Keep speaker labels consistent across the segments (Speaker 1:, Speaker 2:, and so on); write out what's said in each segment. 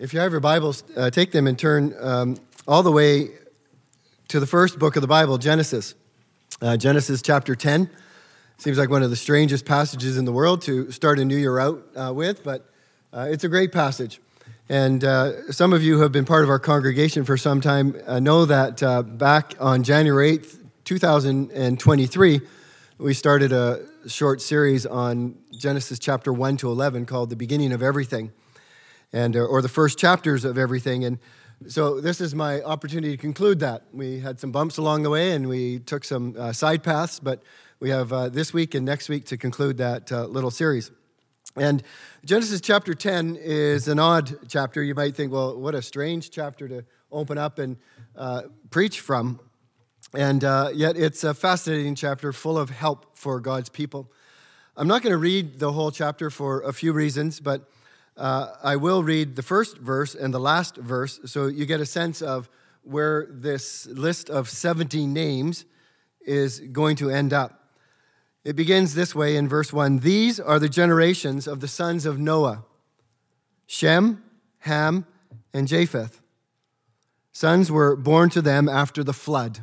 Speaker 1: If you have your Bibles, uh, take them and turn um, all the way to the first book of the Bible, Genesis. Uh, Genesis chapter 10. Seems like one of the strangest passages in the world to start a new year out uh, with, but uh, it's a great passage. And uh, some of you who have been part of our congregation for some time uh, know that back on January 8th, 2023, we started a short series on Genesis chapter 1 to 11 called The Beginning of Everything and uh, or the first chapters of everything. And so this is my opportunity to conclude that. We had some bumps along the way, and we took some uh, side paths, but we have uh, this week and next week to conclude that uh, little series. And Genesis chapter 10 is an odd chapter. You might think, well, what a strange chapter to open up and uh, preach from. And uh, yet, it's a fascinating chapter full of help for God's people. I'm not going to read the whole chapter for a few reasons, but uh, I will read the first verse and the last verse so you get a sense of where this list of 70 names is going to end up. It begins this way in verse 1 These are the generations of the sons of Noah Shem, Ham, and Japheth. Sons were born to them after the flood.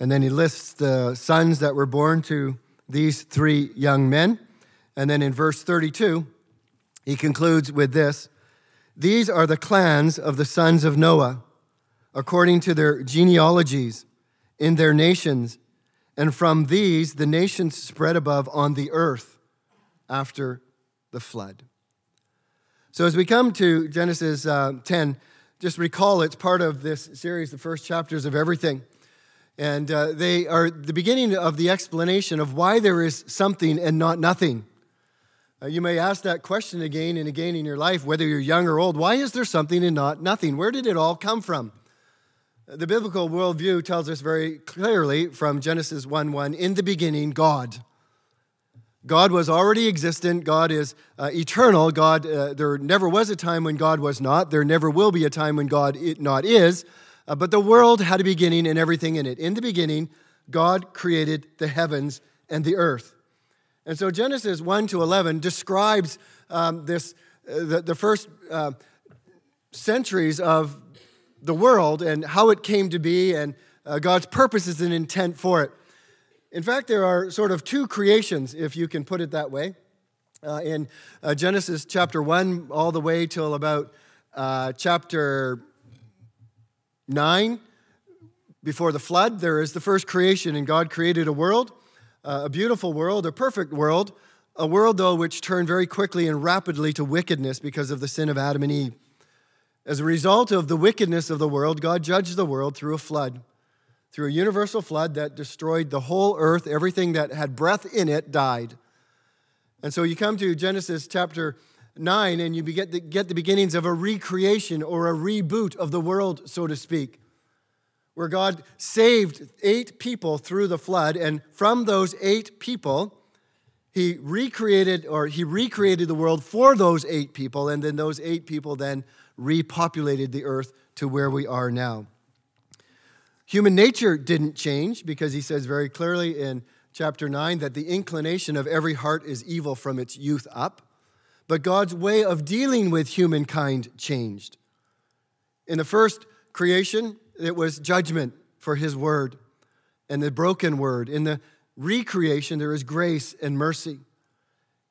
Speaker 1: And then he lists the sons that were born to these three young men. And then in verse 32, he concludes with this These are the clans of the sons of Noah, according to their genealogies, in their nations, and from these the nations spread above on the earth after the flood. So, as we come to Genesis uh, 10, just recall it's part of this series, the first chapters of everything. And uh, they are the beginning of the explanation of why there is something and not nothing. Uh, you may ask that question again and again in your life, whether you're young or old. Why is there something and not nothing? Where did it all come from? The biblical worldview tells us very clearly from Genesis 1 1 in the beginning, God. God was already existent. God is uh, eternal. God, uh, there never was a time when God was not. There never will be a time when God it not is. Uh, but the world had a beginning and everything in it. In the beginning, God created the heavens and the earth. And so Genesis 1 to 11 describes um, this, uh, the, the, first uh, centuries of the world and how it came to be and uh, God's purposes and intent for it. In fact, there are sort of two creations, if you can put it that way. Uh, in uh, Genesis chapter 1, all the way till about uh, chapter 9, before the flood, there is the first creation, and God created a world Uh, a beautiful world, a perfect world, a world, though, which turned very quickly and rapidly to wickedness because of the sin of Adam and Eve. As a result of the wickedness of the world, God judged the world through a flood, through a universal flood that destroyed the whole earth. Everything that had breath in it died. And so you come to Genesis chapter 9 and you get the, get the beginnings of a recreation or a reboot of the world, so to speak where God saved eight people through the flood, and from those eight people, he recreated or he recreated the world for those eight people, and then those eight people then repopulated the earth to where we are now. Human nature didn't change because he says very clearly in chapter 9 that the inclination of every heart is evil from its youth up. But God's way of dealing with humankind changed. In the first creation, it was judgment for his word and the broken word. In the recreation, there is grace and mercy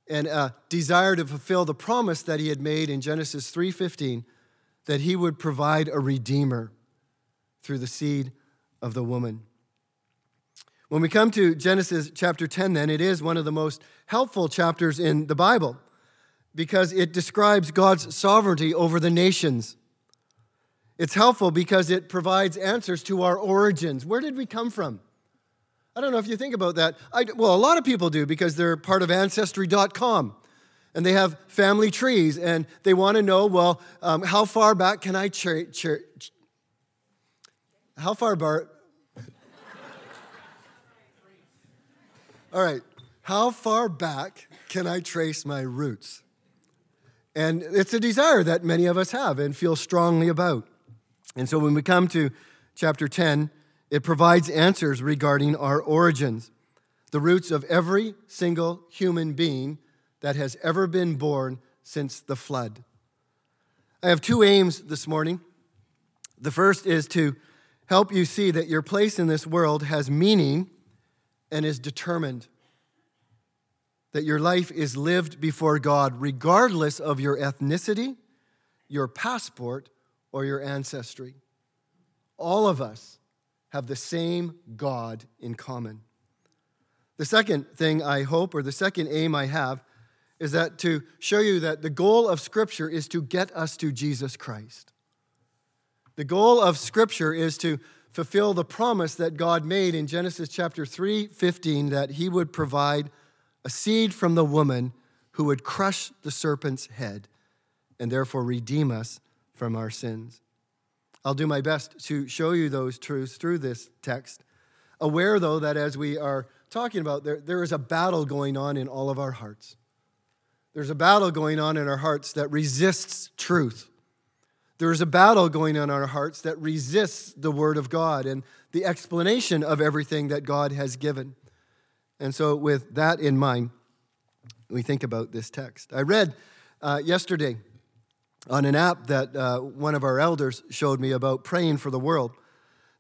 Speaker 1: and a desire to fulfill the promise that he had made in Genesis 3:15 that he would provide a redeemer through the seed of the woman. When we come to Genesis chapter 10 then it is one of the most helpful chapters in the Bible because it describes God's sovereignty over the nations. It's helpful because it provides answers to our origins. Where did we come from? I don't know if you think about that. I, well, a lot of people do because they're part of Ancestry.com and they have family trees and they want to know, well, um, how far back can I tra- tra- how far bar? All right, how far back can I trace my roots? And it's a desire that many of us have and feel strongly about. And so when we come to chapter 10, it provides answers regarding our origins, the roots of every single human being that has ever been born since the flood. I have two aims this morning. The first is to help you see that your place in this world has meaning and is determined. That your life is lived before God regardless of your ethnicity, your passport, or your ancestry. All of us have the same God in common. The second thing I hope, or the second aim I have, is that to show you that the goal of Scripture is to get us to Jesus Christ. The goal of Scripture is to fulfill the promise that God made in Genesis chapter 3 15 that he would provide a seed from the woman who would crush the serpent's head and therefore redeem us from our sins. I'll do my best to show you those truths through this text. Aware, though, that as we are talking about, there, there is a battle going on in all of our hearts. There's a battle going on in our hearts that resists truth. There is a battle going on in our hearts that resists the Word of God and the explanation of everything that God has given. And so, with that in mind, we think about this text. I read uh, yesterday on an app that uh, one of our elders showed me about praying for the world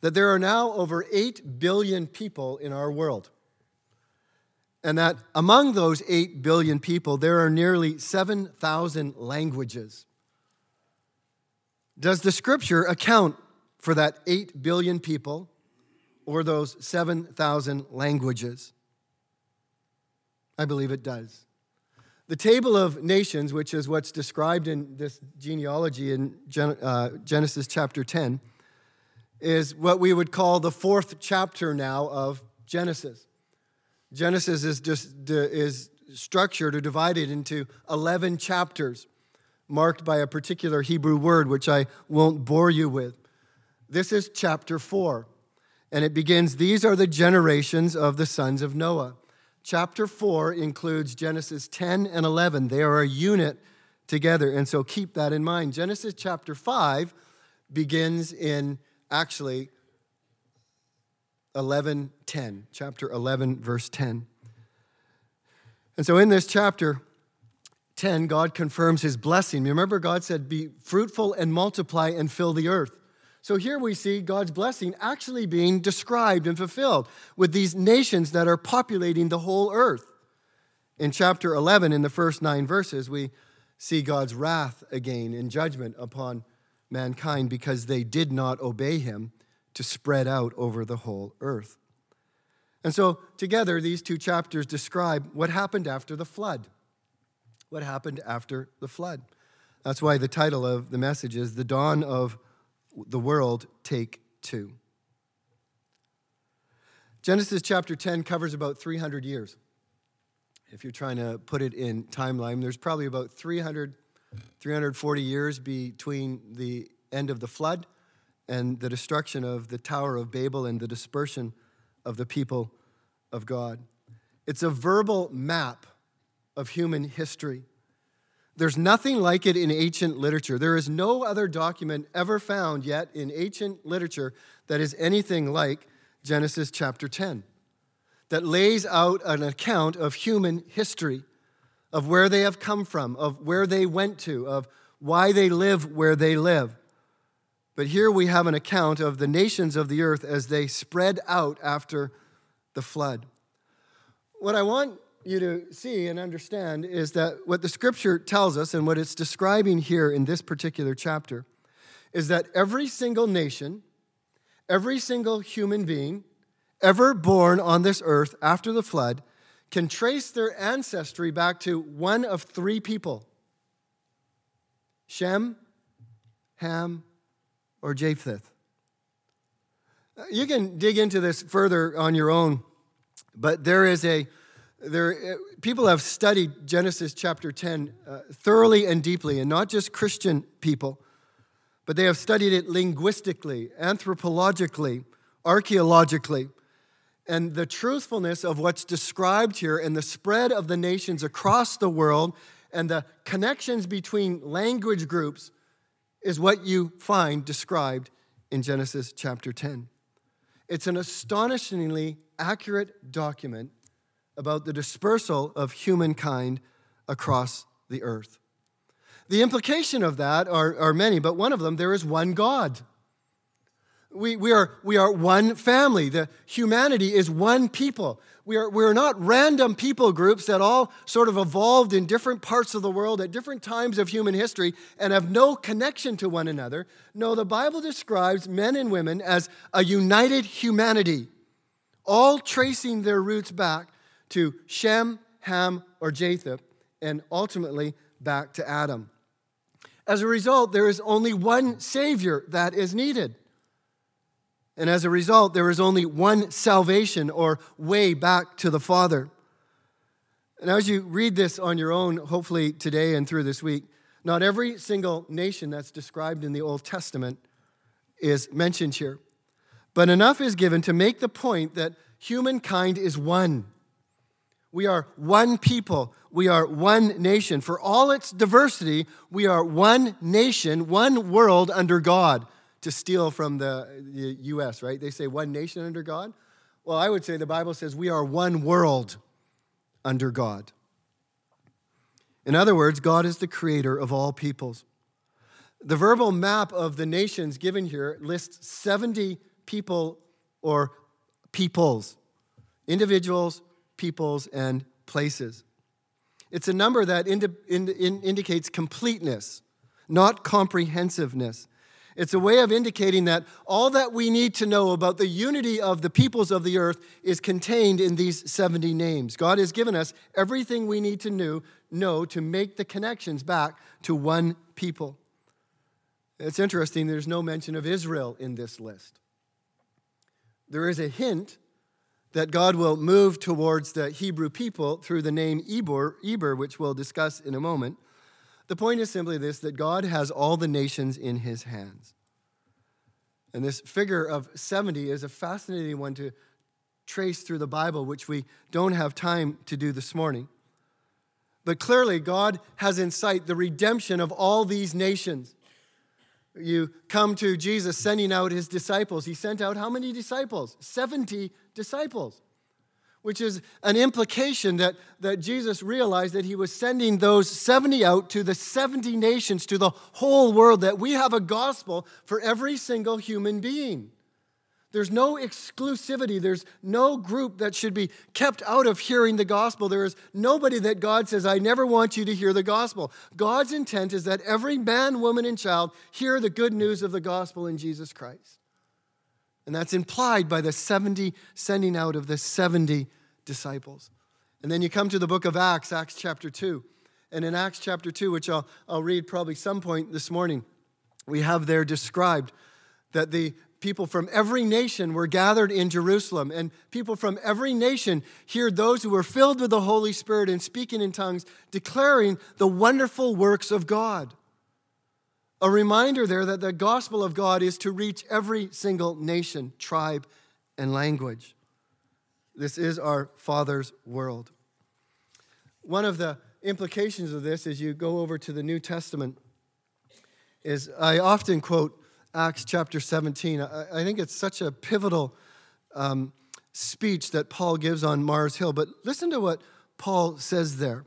Speaker 1: that there are now over 8 billion people in our world. And that among those 8 billion people, there are nearly 7,000 languages. Does the scripture account for that 8 billion people or those 7,000 languages? I believe it does. The table of nations, which is what's described in this genealogy in uh, Genesis chapter 10, is what we would call the fourth chapter now of Genesis. Genesis is just is structured or divided into 11 chapters marked by a particular Hebrew word, which I won't bore you with. This is chapter 4, and it begins These are the generations of the sons of Noah. Chapter 4 includes Genesis 10 and 11. They are a unit together, and so keep that in mind. Genesis chapter 5 begins in actually 11:10, chapter 11 verse 10. And so in this chapter 10, God confirms his blessing. Remember God said be fruitful and multiply and fill the earth. So here we see God's blessing actually being described and fulfilled with these nations that are populating the whole earth. In chapter 11, in the first nine verses, we see God's wrath again in judgment upon mankind because they did not obey him to spread out over the whole earth. And so, together, these two chapters describe what happened after the flood. What happened after the flood. That's why the title of the message is The Dawn of the world take two. Genesis chapter 10 covers about 300 years. If you're trying to put it in timeline, there's probably about 300, 340 years between the end of the flood and the destruction of the Tower of Babel and the dispersion of the people of God. It's a verbal map of human history. There's nothing like it in ancient literature. There is no other document ever found yet in ancient literature that is anything like Genesis chapter 10, that lays out an account of human history, of where they have come from, of where they went to, of why they live where they live. But here we have an account of the nations of the earth as they spread out after the flood. What I want you to see and understand is that what the scripture tells us and what it's describing here in this particular chapter is that every single nation, every single human being ever born on this earth after the flood can trace their ancestry back to one of three people Shem, Ham, or Japheth. You can dig into this further on your own, but there is a there, uh, people have studied Genesis chapter 10 uh, thoroughly and deeply, and not just Christian people, but they have studied it linguistically, anthropologically, archaeologically. And the truthfulness of what's described here and the spread of the nations across the world and the connections between language groups is what you find described in Genesis chapter 10. It's an astonishingly accurate document about the dispersal of humankind across the earth. the implication of that are, are many, but one of them, there is one God. We, we, are, we are one family. The humanity is one people. We are, we are not random people groups that all sort of evolved in different parts of the world at different times of human history and have no connection to one another. No, the Bible describes men and women as a united humanity, all tracing their roots back to Shem, Ham, or Japheth, and ultimately back to Adam. As a result, there is only one Savior that is needed. And as a result, there is only one salvation or way back to the Father. And as you read this on your own, hopefully today and through this week, not every single nation that's described in the Old Testament is mentioned here. But enough is given to make the point that humankind is one. We are one people. We are one nation. For all its diversity, we are one nation, one world under God to steal from the, the U.S., right? They say one nation under God. Well, I would say the Bible says we are one world under God. In other words, God is the creator of all peoples. The verbal map of the nations given here lists 70 people or peoples, individuals, peoples, and places. It's a number that indi- in, in, indicates completeness, not comprehensiveness. It's a way of indicating that all that we need to know about the unity of the peoples of the earth is contained in these 70 names. God has given us everything we need to know, know to make the connections back to one people. It's interesting, there's no mention of Israel in this list. There is a hint that God will move towards the Hebrew people through the name Eber, Eber, which we'll discuss in a moment. The point is simply this that God has all the nations in his hands. And this figure of 70 is a fascinating one to trace through the Bible, which we don't have time to do this morning. But clearly, God has in sight the redemption of all these nations. You come to Jesus sending out his disciples. He sent out how many disciples? 70 disciples which is an implication that, that Jesus realized that he was sending those 70 out to the 70 nations, to the whole world, that we have a gospel for every single human being. There's no exclusivity. There's no group that should be kept out of hearing the gospel. There is nobody that God says, I never want you to hear the gospel. God's intent is that every man, woman, and child hear the good news of the gospel in Jesus Christ. And that's implied by the 70 sending out of the 70 disciples. And then you come to the book of Acts, Acts chapter 2. And in Acts chapter 2, which I'll, I'll read probably some point this morning, we have there described that the people from every nation were gathered in Jerusalem, and people from every nation heard those who were filled with the Holy Spirit and speaking in tongues, declaring the wonderful works of God a reminder there that the gospel of God is to reach every single nation, tribe, and language. This is our Father's world. One of the implications of this as you go over to the New Testament is I often quote Acts chapter 17. I, I think it's such a pivotal um, speech that Paul gives on Mars Hill, but listen to what Paul says there.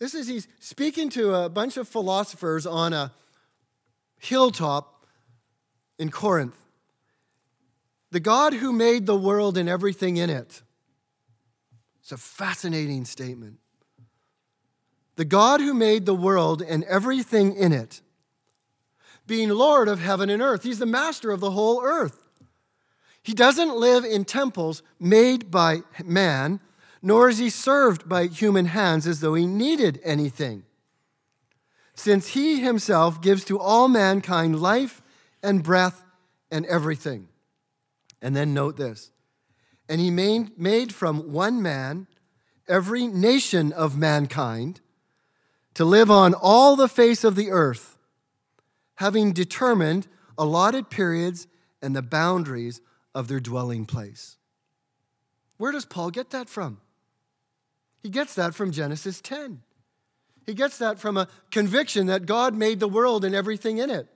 Speaker 1: This is he's speaking to a bunch of philosophers on a hilltop in Corinth. The God who made the world and everything in it. It's a fascinating statement. The God who made the world and everything in it, being Lord of heaven and earth, He's the master of the whole earth. He doesn't live in temples made by man, nor is he served by human hands as though he needed anything since he himself gives to all mankind life and breath and everything. And then note this and he made, made from one man every nation of mankind to live on all the face of the earth, having determined allotted periods and the boundaries of their dwelling place. Where does Paul get that from? He gets that from Genesis 10. He gets that from a conviction that God made the world and everything in it.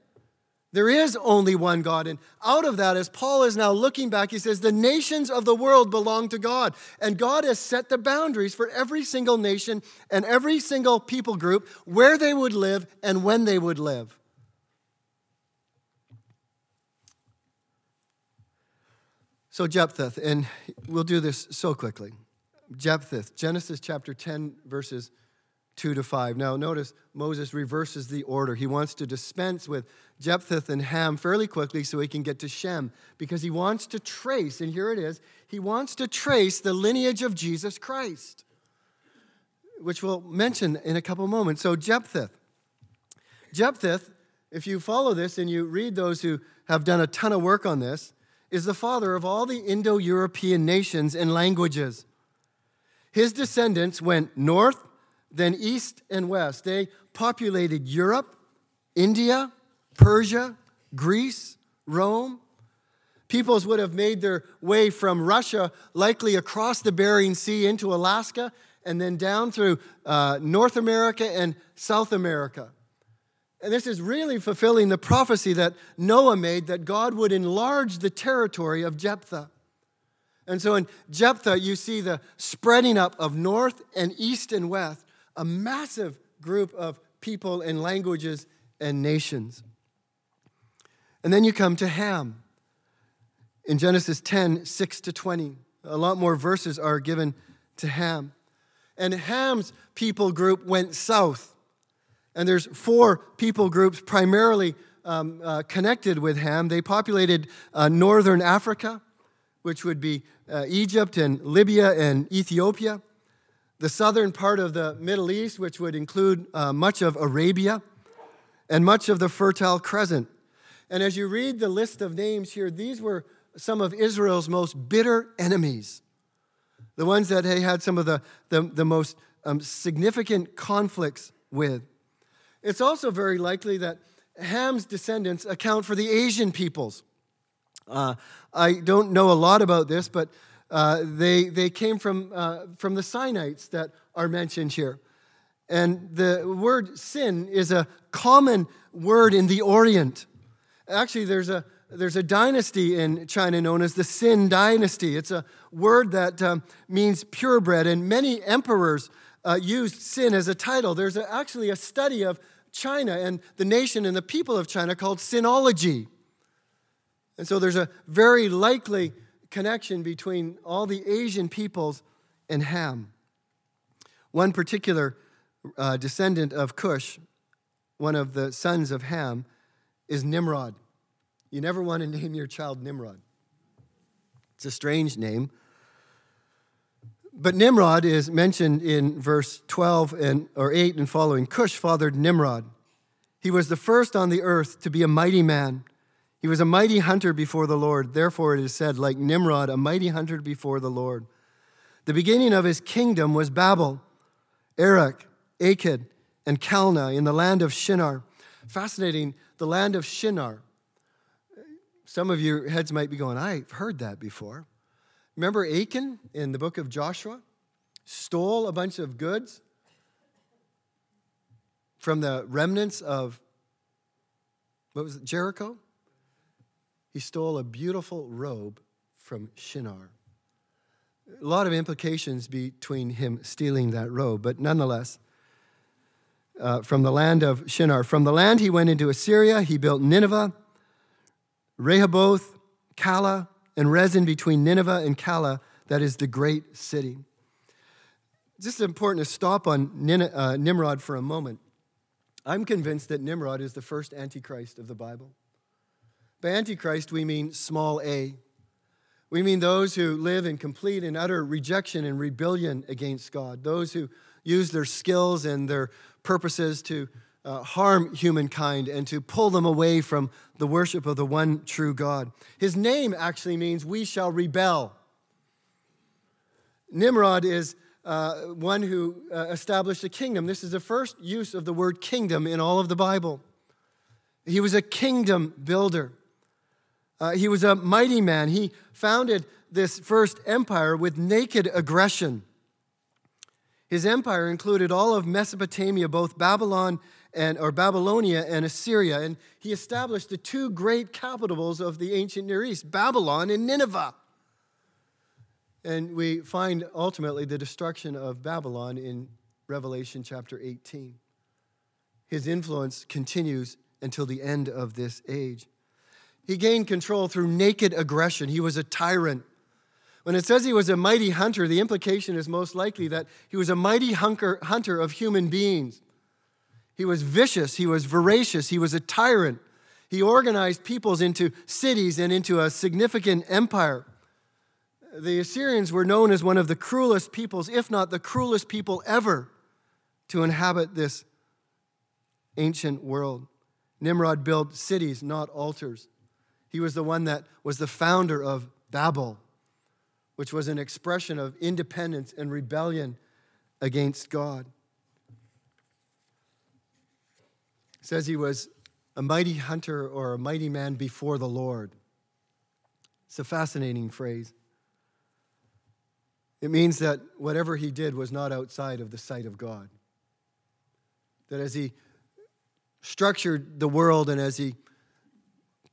Speaker 1: There is only one God. And out of that, as Paul is now looking back, he says, The nations of the world belong to God. And God has set the boundaries for every single nation and every single people group where they would live and when they would live. So, Japheth, and we'll do this so quickly. Japheth, Genesis chapter 10, verses 2 to 5. Now, notice Moses reverses the order. He wants to dispense with Japheth and Ham fairly quickly so he can get to Shem because he wants to trace, and here it is, he wants to trace the lineage of Jesus Christ, which we'll mention in a couple moments. So, Japheth. Japheth, if you follow this and you read those who have done a ton of work on this, is the father of all the Indo European nations and languages. His descendants went north, then east and west. They populated Europe, India, Persia, Greece, Rome. Peoples would have made their way from Russia, likely across the Bering Sea into Alaska, and then down through uh, North America and South America. And this is really fulfilling the prophecy that Noah made that God would enlarge the territory of Japheth. And so in Japheth, you see the spreading up of north and east and west, a massive group of people and languages and nations. And then you come to Ham. In Genesis 10, 6 to 20, a lot more verses are given to Ham. And Ham's people group went south. And there's four people groups primarily um, uh, connected with Ham. They populated uh, northern Africa, which would be uh, Egypt and Libya and Ethiopia, the southern part of the Middle East, which would include uh, much of Arabia, and much of the Fertile Crescent. And as you read the list of names here, these were some of Israel's most bitter enemies, the ones that they had some of the, the, the most um, significant conflicts with. It's also very likely that Ham's descendants account for the Asian peoples. Uh, I don't know a lot about this, but uh, they, they came from, uh, from the Sinites that are mentioned here. And the word sin is a common word in the Orient. Actually, there's a, there's a dynasty in China known as the Sin Dynasty. It's a word that um, means purebred, and many emperors uh, used sin as a title. There's a, actually a study of China and the nation and the people of China called sinology. And so there's a very likely connection between all the Asian peoples and Ham. One particular uh, descendant of Cush, one of the sons of Ham, is Nimrod. You never want to name your child Nimrod. It's a strange name. But Nimrod is mentioned in verse 12 and, or 8 and following. Cush fathered Nimrod. He was the first on the earth to be a mighty man he was a mighty hunter before the Lord. Therefore, it is said, like Nimrod, a mighty hunter before the Lord. The beginning of his kingdom was Babel, Erech, Akkad, and Calneh in the land of Shinar. Fascinating, the land of Shinar. Some of your heads might be going, I've heard that before. Remember Achan in the book of Joshua? Stole a bunch of goods from the remnants of, what was it, Jericho? He stole a beautiful robe from Shinar. A lot of implications between him stealing that robe, but nonetheless, uh, from the land of Shinar. From the land he went into Assyria. He built Nineveh, Rehoboth, Calah, and Resen between Nineveh and Calah, that is the great city. Just important to stop on uh, Nimrod for a moment. I'm convinced that Nimrod is the first Antichrist of the Bible. By Antichrist, we mean small a. We mean those who live in complete and utter rejection and rebellion against God, those who use their skills and their purposes to uh, harm humankind and to pull them away from the worship of the one true God. His name actually means we shall rebel. Nimrod is uh, one who uh, established a kingdom. This is the first use of the word kingdom in all of the Bible. He was a kingdom builder. Uh, he was a mighty man. He founded this first empire with naked aggression. His empire included all of Mesopotamia, both Babylon and or Babylonia and Assyria, and he established the two great capitals of the ancient Near East, Babylon and Nineveh. And we find ultimately the destruction of Babylon in Revelation chapter 18. His influence continues until the end of this age. He gained control through naked aggression. He was a tyrant. When it says he was a mighty hunter, the implication is most likely that he was a mighty hunker, hunter of human beings. He was vicious, he was voracious, he was a tyrant. He organized peoples into cities and into a significant empire. The Assyrians were known as one of the cruelest peoples, if not the cruelest people ever, to inhabit this ancient world. Nimrod built cities, not altars. He was the one that was the founder of Babel, which was an expression of independence and rebellion against God. It says he was a mighty hunter or a mighty man before the Lord. It's a fascinating phrase. It means that whatever he did was not outside of the sight of God. That as he structured the world and as he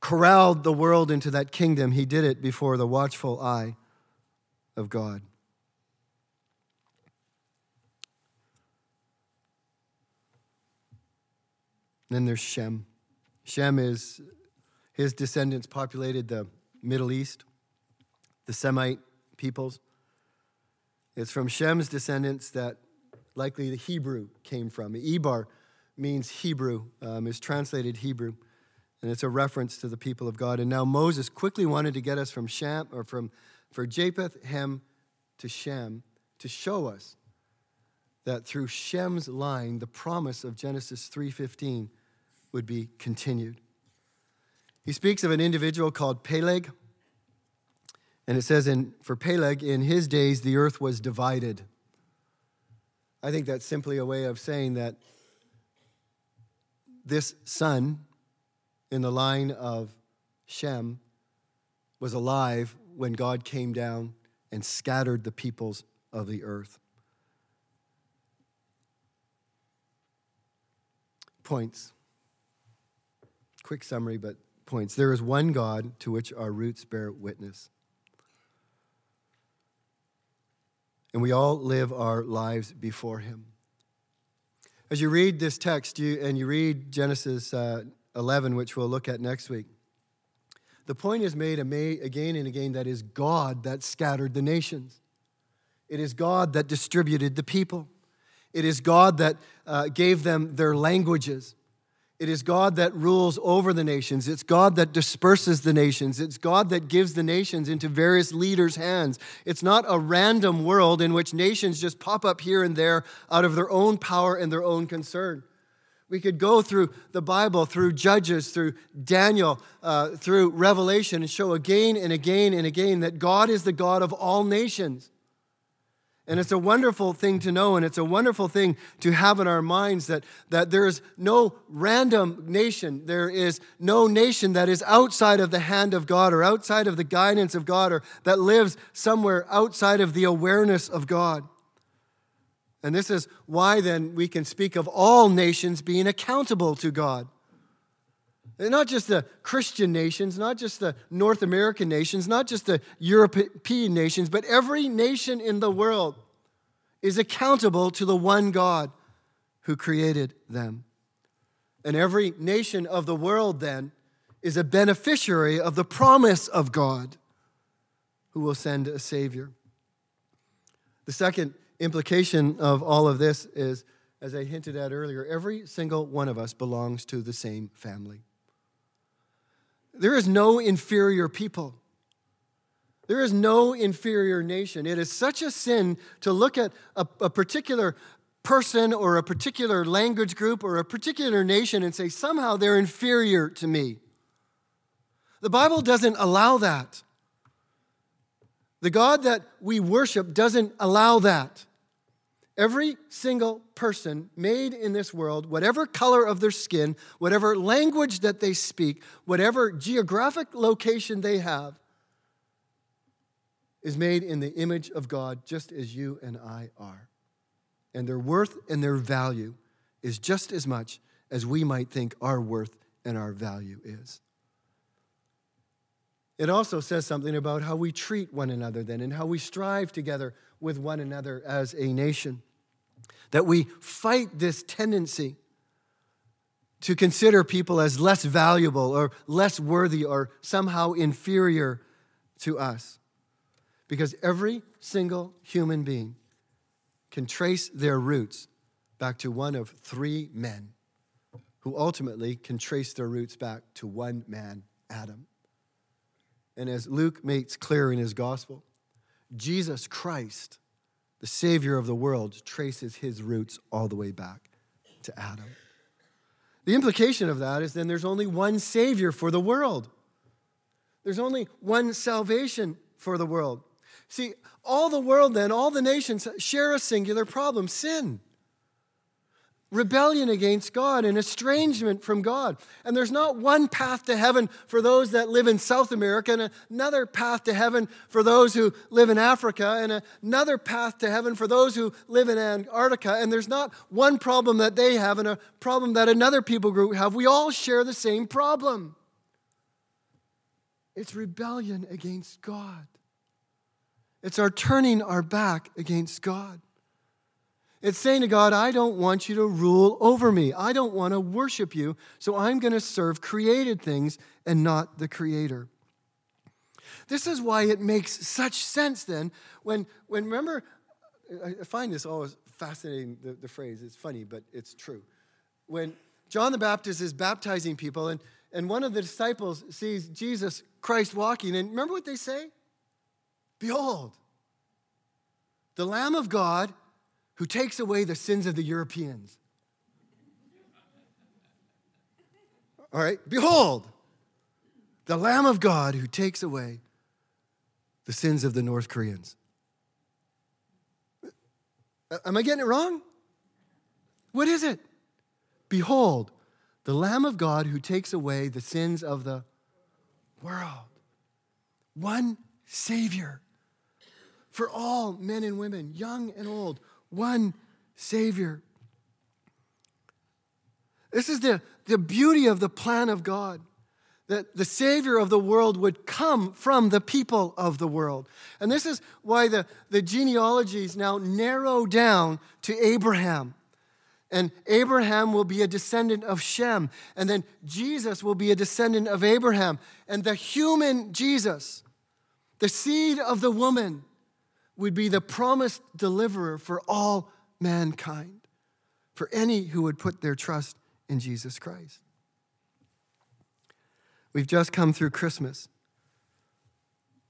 Speaker 1: corralled the world into that kingdom, he did it before the watchful eye of God. Then there's Shem. Shem is, his descendants populated the Middle East, the Semite peoples. It's from Shem's descendants that likely the Hebrew came from. Eber means Hebrew, um, is translated Hebrew, and it's a reference to the people of God. And now Moses quickly wanted to get us from Shem or from for Japheth, Hem to Shem to show us that through Shem's line, the promise of Genesis 3:15 would be continued. He speaks of an individual called Peleg, and it says in for Peleg, in his days the earth was divided. I think that's simply a way of saying that this son in the line of Shem was alive when God came down and scattered the peoples of the earth. Points. Quick summary, but points. There is one God to which our roots bear witness. And we all live our lives before him. As you read this text you, and you read Genesis uh, 11, which we'll look at next week, the point is made again and again that is God that scattered the nations. It is God that distributed the people. It is God that uh, gave them their languages. It is God that rules over the nations. It's God that disperses the nations. It's God that gives the nations into various leaders' hands. It's not a random world in which nations just pop up here and there out of their own power and their own concern. We could go through the Bible, through Judges, through Daniel, uh, through Revelation, and show again and again and again that God is the God of all nations. And it's a wonderful thing to know, and it's a wonderful thing to have in our minds that, that there is no random nation. There is no nation that is outside of the hand of God or outside of the guidance of God or that lives somewhere outside of the awareness of God. And this is why then we can speak of all nations being accountable to God. Not just the Christian nations, not just the North American nations, not just the European nations, but every nation in the world is accountable to the one God who created them. And every nation of the world then is a beneficiary of the promise of God who will send a Savior. The second implication of all of this is, as I hinted at earlier, every single one of us belongs to the same family. There is no inferior people. There is no inferior nation. It is such a sin to look at a, a, particular person or a particular language group or a particular nation and say, somehow they're inferior to me. The Bible doesn't allow that. The God that we worship doesn't allow that. Every single person made in this world, whatever color of their skin, whatever language that they speak, whatever geographic location they have, is made in the image of God, just as you and I are. And their worth and their value is just as much as we might think our worth and our value is. It also says something about how we treat one another then and how we strive together with one another as a nation. That we fight this tendency to consider people as less valuable or less worthy or somehow inferior to us. Because every single human being can trace their roots back to one of three men who ultimately can trace their roots back to one man, Adam. And as Luke makes clear in his gospel, Jesus Christ, the Savior of the world, traces his roots all the way back to Adam. The implication of that is then there's only one Savior for the world. There's only one salvation for the world. See, all the world then, all the nations share a singular problem sin rebellion against God and estrangement from God. And there's not one path to heaven for those that live in South America, and another path to heaven for those who live in Africa, and another path to heaven for those who live in Antarctica. And there's not one problem that they have and a problem that another people group have. We all share the same problem it's rebellion against God. It's our turning our back against God. It's saying to God, I don't want you to rule over me. I don't want to worship you, so I'm going to serve created things and not the Creator. This is why it makes such sense then when, when remember, I find this always fascinating, the, the phrase. It's funny, but it's true. When John the Baptist is baptizing people, and, and one of the disciples sees Jesus Christ walking, and remember what they say? Behold, the Lamb of God who takes away the sins of the Europeans. All right, behold, the Lamb of God who takes away the sins of the North Koreans. Am I getting it wrong? What is it? Behold, the Lamb of God who takes away the sins of the world. One Savior for all men and women, young and old one Savior. This is the, the beauty of the plan of God that the Savior of the world would come from the people of the world. And this is why the, the genealogies now narrow down to Abraham. And Abraham will be a descendant of Shem. And then Jesus will be a descendant of Abraham. And the human Jesus, the seed of the woman, would be the promised deliverer for all mankind, for any who would put their trust in Jesus Christ. We've just come through Christmas,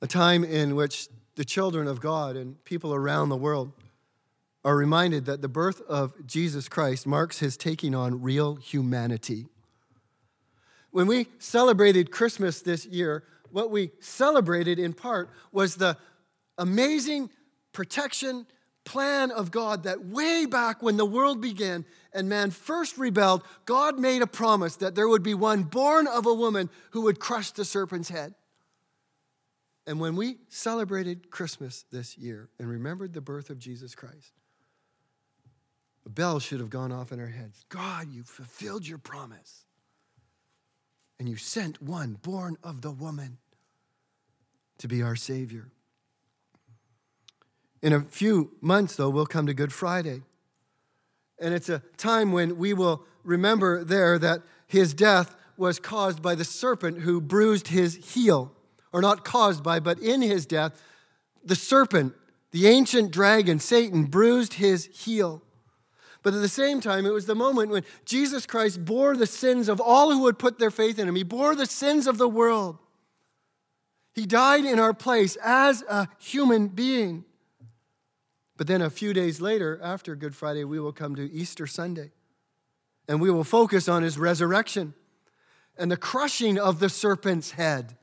Speaker 1: a time in which the children of God and people around the world are reminded that the birth of Jesus Christ marks his taking on real humanity. When we celebrated Christmas this year, what we celebrated in part was the amazing protection plan of God that way back when the world began and man first rebelled, God made a promise that there would be one born of a woman who would crush the serpent's head. And when we celebrated Christmas this year and remembered the birth of Jesus Christ, a bell should have gone off in our heads. God, you fulfilled your promise. And you sent one born of the woman to be our Savior. In a few months, though, we'll come to Good Friday. And it's a time when we will remember there that his death was caused by the serpent who bruised his heel. Or not caused by, but in his death, the serpent, the ancient dragon, Satan, bruised his heel. But at the same time, it was the moment when Jesus Christ bore the sins of all who would put their faith in him. He bore the sins of the world. He died in our place as a human being. But then a few days later, after Good Friday, we will come to Easter Sunday. And we will focus on his resurrection and the crushing of the serpent's head.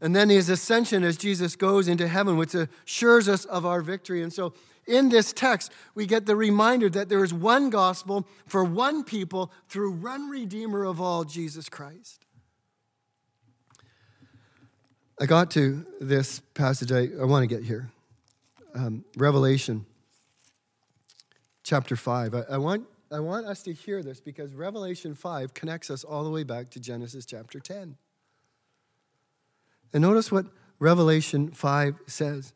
Speaker 1: And then his ascension as Jesus goes into heaven, which assures us of our victory. And so in this text, we get the reminder that there is one gospel for one people through one Redeemer of all, Jesus Christ. I got to this passage, I, I want to get here um, Revelation chapter 5. I, I, want I want us to hear this because Revelation 5 connects us all the way back to Genesis chapter 10. And notice what Revelation 5 says.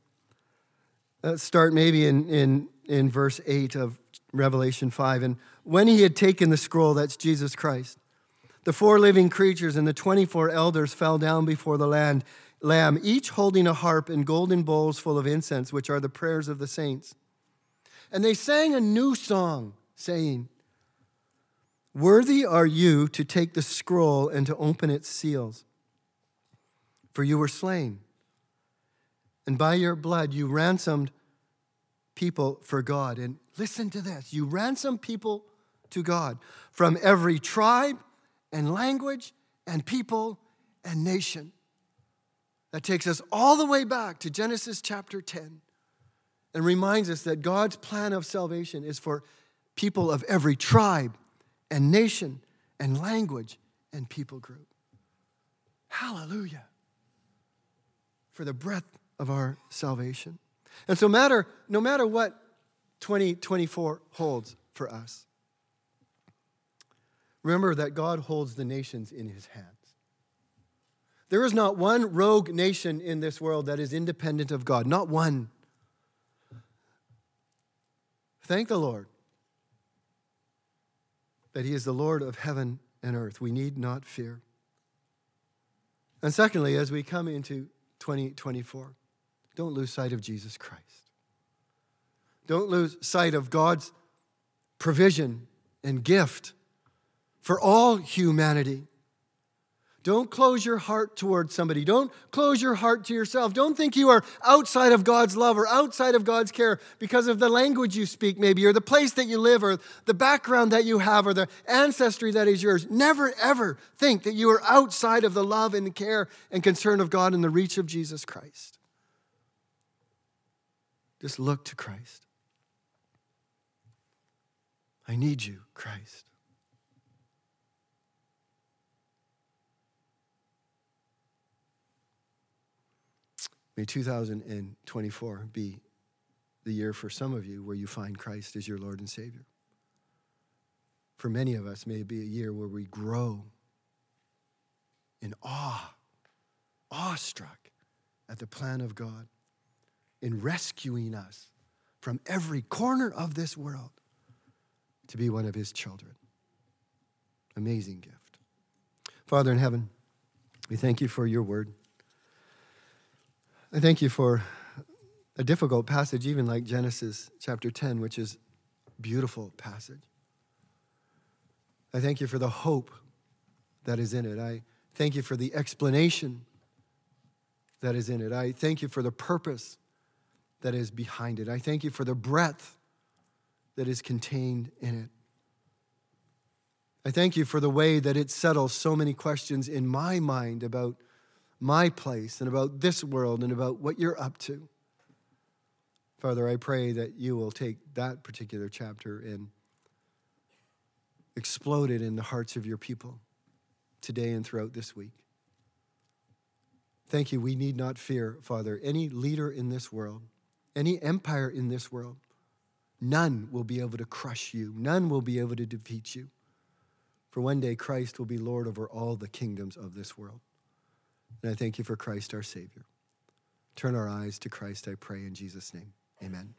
Speaker 1: Let's start maybe in, in, in verse 8 of Revelation 5. And when he had taken the scroll, that's Jesus Christ, the four living creatures and the 24 elders fell down before the land, Lamb, each holding a harp and golden bowls full of incense, which are the prayers of the saints. And they sang a new song, saying, Worthy are you to take the scroll and to open its seals. For you were slain, and by your blood you ransomed people for God. And listen to this you ransomed people to God from every tribe and language and people and nation. That takes us all the way back to Genesis chapter 10 and reminds us that God's plan of salvation is for people of every tribe and nation and language and people group. Hallelujah. For the breadth of our salvation. And so matter no matter what 2024 holds for us. Remember that God holds the nations in his hands. There is not one rogue nation in this world that is independent of God, not one. Thank the Lord that He is the Lord of heaven and earth. We need not fear. And secondly, as we come into 2024, don't lose sight of Jesus Christ. Don't lose sight of God's provision and gift for all humanity. Don't close your heart towards somebody. Don't close your heart to yourself. Don't think you are outside of God's love or outside of God's care because of the language you speak, maybe, or the place that you live, or the background that you have, or the ancestry that is yours. Never, ever think that you are outside of the love and care and concern of God and the reach of Jesus Christ. Just look to Christ. I need you, Christ. May 2024 be the year for some of you where you find Christ as your Lord and Savior. For many of us, may it be a year where we grow in awe, awestruck at the plan of God in rescuing us from every corner of this world to be one of His children. Amazing gift. Father in heaven, we thank you for your word. I thank you for a difficult passage, even like Genesis chapter 10, which is beautiful passage. I thank you for the hope that is in it. I thank you for the explanation that is in it. I thank you for the purpose that is behind it. I thank you for the breadth that is contained in it. I thank you for the way that it settles so many questions in my mind about my place and about this world and about what you're up to. Father, I pray that you will take that particular chapter and explode it in the hearts of your people today and throughout this week. Thank you. We need not fear, Father, any leader in this world, any empire in this world. None will be able to crush you, none will be able to defeat you. For one day, Christ will be Lord over all the kingdoms of this world. And I thank you for Christ our Savior. Turn our eyes to Christ, I pray, in Jesus' name. Amen.